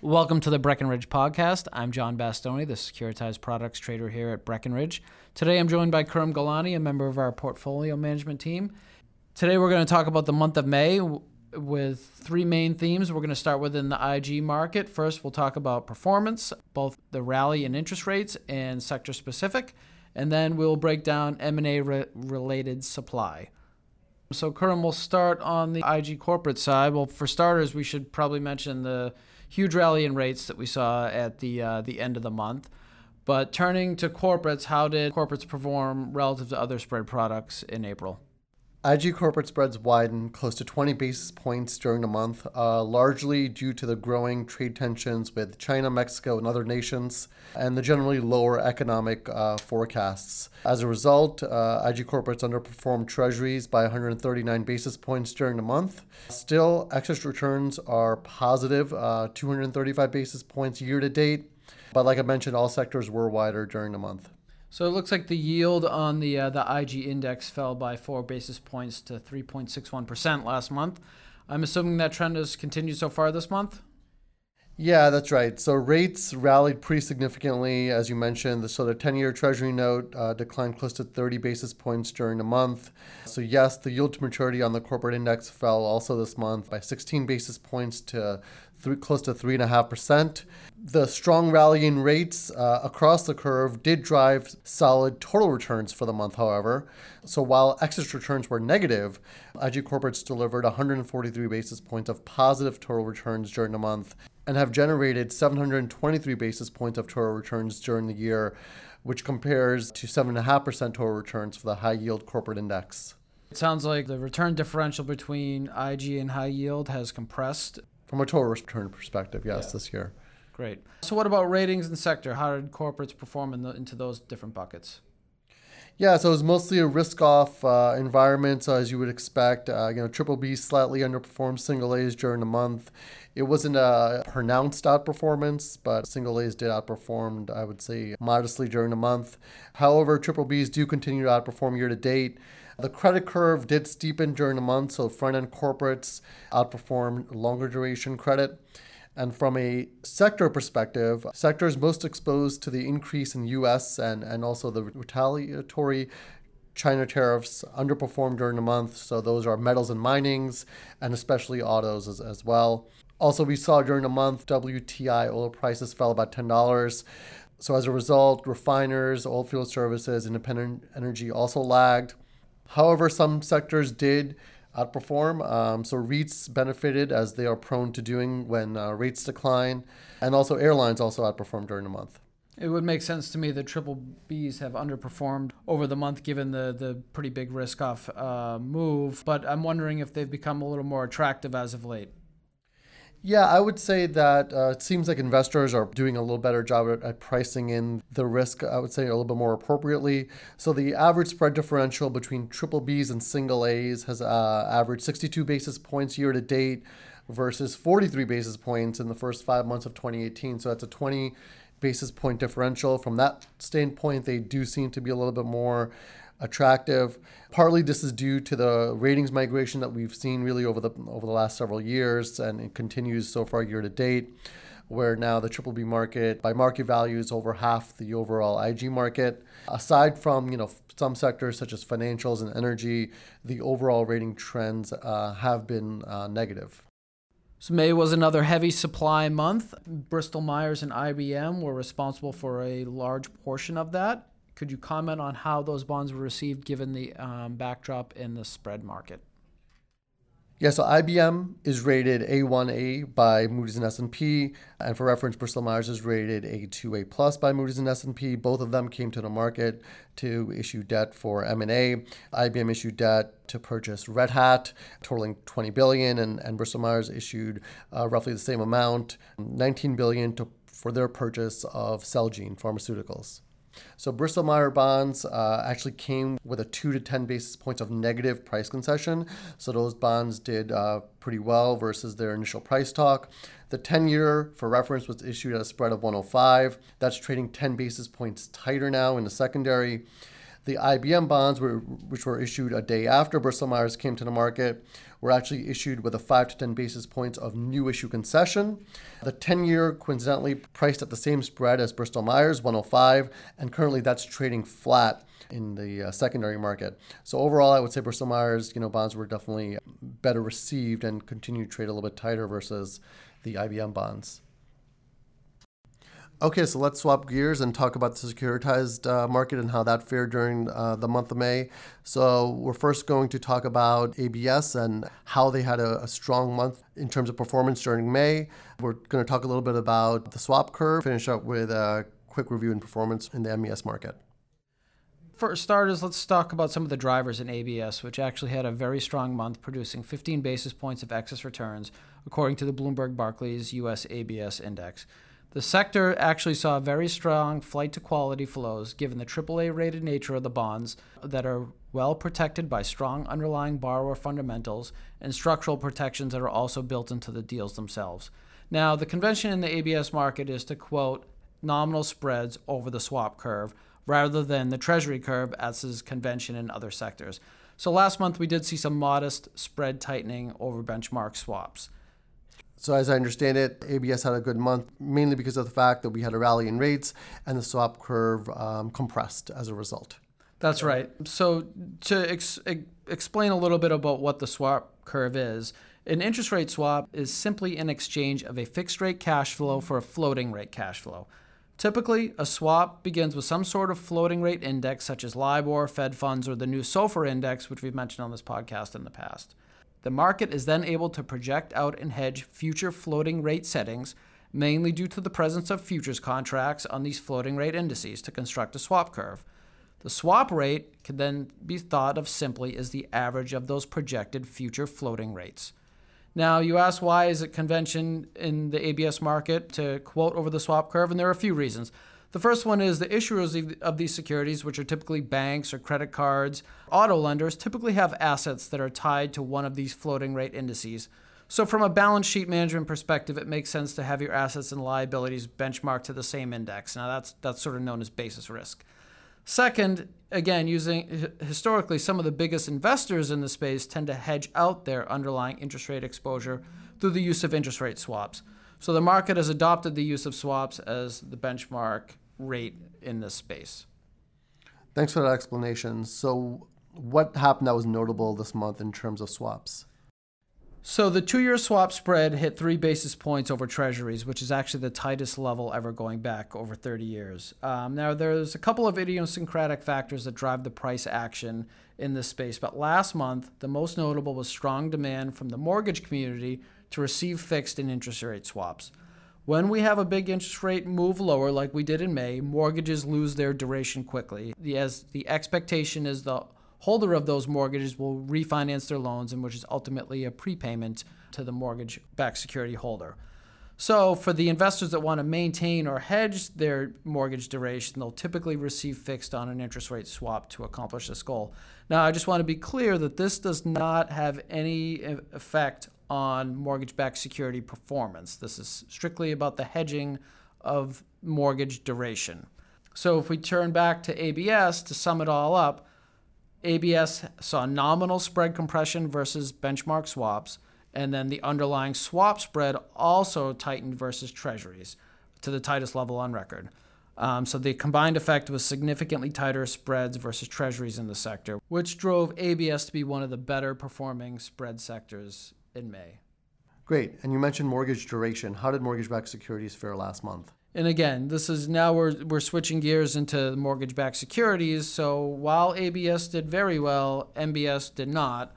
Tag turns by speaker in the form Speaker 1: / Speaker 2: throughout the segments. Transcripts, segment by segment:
Speaker 1: Welcome to the Breckinridge podcast. I'm John Bastoni, the securitized products trader here at Breckinridge. Today I'm joined by Khurram Galani, a member of our portfolio management team. Today we're going to talk about the month of May with three main themes. We're going to start within the IG market. First, we'll talk about performance, both the rally in interest rates and sector specific, and then we'll break down M&A re- related supply. So, Khurram, we'll start on the IG corporate side. Well, for starters, we should probably mention the huge rally in rates that we saw at the uh, the end of the month. But turning to corporates, how did corporates perform relative to other spread products in April?
Speaker 2: IG corporate spreads widened close to 20 basis points during the month, uh, largely due to the growing trade tensions with China, Mexico, and other nations, and the generally lower economic uh, forecasts. As a result, uh, IG corporates underperformed treasuries by 139 basis points during the month. Still, excess returns are positive, uh, 235 basis points year to date, but like I mentioned, all sectors were wider during the month.
Speaker 1: So it looks like the yield on the uh, the IG index fell by four basis points to 3.61% last month. I'm assuming that trend has continued so far this month.
Speaker 2: Yeah, that's right. So rates rallied pretty significantly, as you mentioned. So the 10 year Treasury note uh, declined close to 30 basis points during the month. So, yes, the yield to maturity on the corporate index fell also this month by 16 basis points to three, close to 3.5%. The strong rallying rates uh, across the curve did drive solid total returns for the month, however. So while excess returns were negative, IG corporates delivered 143 basis points of positive total returns during the month and have generated 723 basis points of total returns during the year, which compares to 7.5% total returns for the high yield corporate index.
Speaker 1: It sounds like the return differential between IG and high yield has compressed
Speaker 2: from a total return perspective, yes, yeah. this year.
Speaker 1: Great. So, what about ratings and sector? How did corporates perform in the, into those different buckets?
Speaker 2: Yeah, so it was mostly a risk-off uh, environment, so as you would expect. Uh, you know, triple B slightly underperformed single A's during the month. It wasn't a pronounced outperformance, but single A's did outperform, I would say, modestly during the month. However, triple B's do continue to outperform year to date. The credit curve did steepen during the month, so front end corporates outperformed longer duration credit. And from a sector perspective, sectors most exposed to the increase in US and, and also the retaliatory China tariffs underperformed during the month. So those are metals and minings and especially autos as, as well. Also, we saw during the month WTI oil prices fell about $10. So as a result, refiners, oilfield services, independent energy also lagged. However, some sectors did outperform. Um, so REITs benefited as they are prone to doing when uh, rates decline, and also airlines also outperformed during the month.
Speaker 1: It would make sense to me that triple Bs have underperformed over the month given the, the pretty big risk off uh, move, but I'm wondering if they've become a little more attractive as of late.
Speaker 2: Yeah, I would say that uh, it seems like investors are doing a little better job at, at, pricing in the risk, I would say, a little bit more appropriately. So the average spread differential between triple Bs and single As has uh, averaged 62 basis points year to date versus 43 basis points in the first five months of 2018. So that's a 20 basis point differential. From that standpoint, they do seem to be a little bit more attractive. Partly this is due to the ratings migration that we've seen really over the over the last several years, and it continues so far year to date, where now the triple B market by market value is over half the overall IG market. Aside from you know some sectors such as financials and energy, the overall rating trends uh, have been uh, negative.
Speaker 1: So May was another heavy supply month. Bristol Myers and IBM were responsible for a large portion of that. Could you comment on how those bonds were received given the um, backdrop in the spread market?
Speaker 2: Yeah, so IBM is rated A1A by Moody's and S&P, and for reference, Bristol Myers is rated A2A plus by Moody's and S&P. Both of them came to the market to issue debt for M&A. IBM issued debt to purchase Red Hat, totaling 20 billion, and, and Bristol Myers issued uh, roughly the same amount, 19 billion, to, for their purchase of Celgene Pharmaceuticals. So Bristol Myers bonds uh, actually came with a two to 10 basis points of negative price concession. So those bonds did uh, pretty well versus their initial price talk. The 10 year, for reference, was issued at a spread of 105. That's trading 10 basis points tighter now in the secondary. The IBM bonds, were, which were issued a day after Bristol Myers came to the market, were actually issued with a 5 to 10 basis points of new issue concession. The 10 year coincidentally priced at the same spread as Bristol Myers, 105, and currently that's trading flat in the uh, secondary market. So overall, I would say Bristol Myers, you know, bonds were definitely better received and continue to trade a little bit tighter versus the IBM bonds. Okay, so let's swap gears and talk about the securitized uh, market and how that fared during uh, the month of May. So, we're first going to talk about ABS and how they had a, a, strong month in terms of performance during May. We're going to talk a little bit about the swap curve, finish up with a quick review and performance in the MBS market.
Speaker 1: For starters, let's talk about some of the drivers in ABS, which actually had a very strong month, producing 15 basis points of excess returns, according to the Bloomberg Barclays US ABS Index. The sector actually saw very strong flight to quality flows given the AAA rated nature of the bonds that are well protected by strong underlying borrower fundamentals and structural protections that are also built into the deals themselves. Now, the convention in the ABS market is to quote nominal spreads over the swap curve rather than the treasury curve as is convention in other sectors. So last month we did see some modest spread tightening over benchmark swaps.
Speaker 2: So, as I understand it, ABS had a good month, mainly because of the fact that we had a rally in rates and the swap curve um, compressed as a result.
Speaker 1: That's right. So, to ex- explain a little bit about what the swap curve is, an interest rate swap is simply an exchange of a fixed rate cash flow for a floating rate cash flow. Typically, a swap begins with some sort of floating rate index, such as LIBOR, Fed funds, or the new SOFR index, which we've mentioned on this podcast in the past. The market is then able to project out and hedge future floating rate settings, mainly due to the presence of futures contracts on these floating rate indices to construct a swap curve. The swap rate can then be thought of simply as the average of those projected future floating rates. Now, you ask why is it convention in the ABS market to quote over the swap curve, and there are a few reasons. The first one is the issuers of these securities, which are typically banks or credit cards, auto lenders, typically have assets that are tied to one of these floating rate indices. So, from a balance sheet management perspective, it makes sense to have your assets and liabilities benchmarked to the same index. Now, that's, that's sort of known as basis risk. Second, again, using historically, some of the biggest investors in the space tend to hedge out their underlying interest rate exposure through the use of interest rate swaps. So the market has adopted the use of swaps as the benchmark rate in this space.
Speaker 2: Thanks for that explanation. So, what happened that was notable this month in terms of swaps?
Speaker 1: So the two-year swap spread hit three basis points over Treasuries, which is actually the tightest level ever going back over 30 years. Um, now there's a couple of idiosyncratic factors that drive the price action in this space, but last month the most notable was strong demand from the mortgage community to receive fixed and interest rate swaps. When we have a big interest rate move lower, like we did in May, mortgages lose their duration quickly, as the expectation is the holder of those mortgages will refinance their loans, and which is ultimately a prepayment to the mortgage backed security holder. So, for the investors that want to maintain or hedge their mortgage duration, they'll typically receive fixed on an interest rate swap to accomplish this goal. Now, I just want to be clear that this does not have any effect on mortgage backed security performance. This is strictly about the hedging of mortgage duration. So, if we turn back to ABS to sum it all up, ABS saw nominal spread compression versus benchmark swaps, and then the underlying swap spread also tightened versus treasuries to the tightest level on record. Um, so the combined effect was significantly tighter spreads versus treasuries in the sector, which drove ABS to be one of the better performing spread sectors in May.
Speaker 2: Great. And you mentioned mortgage duration. How did mortgage backed securities fare last month?
Speaker 1: And again, this is now we're, we're switching gears into mortgage backed securities. So while ABS did very well, MBS did not.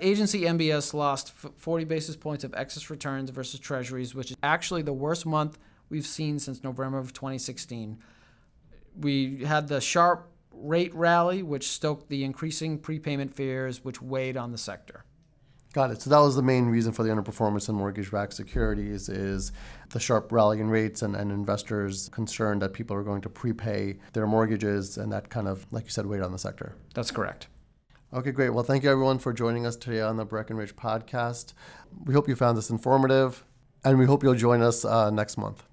Speaker 1: Agency MBS lost 40 basis points of excess returns versus treasuries, which is actually the worst month we've seen since November of 2016. We had the sharp rate rally, which stoked the increasing prepayment fears, which weighed on the sector.
Speaker 2: Got it. So that was the main reason for the underperformance in mortgage-backed securities is the sharp rally in rates and, and investors concerned that people are going to prepay their mortgages and that kind of, like you said, weighed on the sector.
Speaker 1: That's correct.
Speaker 2: Okay, great. Well, thank you everyone for joining us today on the Breckinridge podcast. We hope you found this informative and we hope you'll join us uh, next month.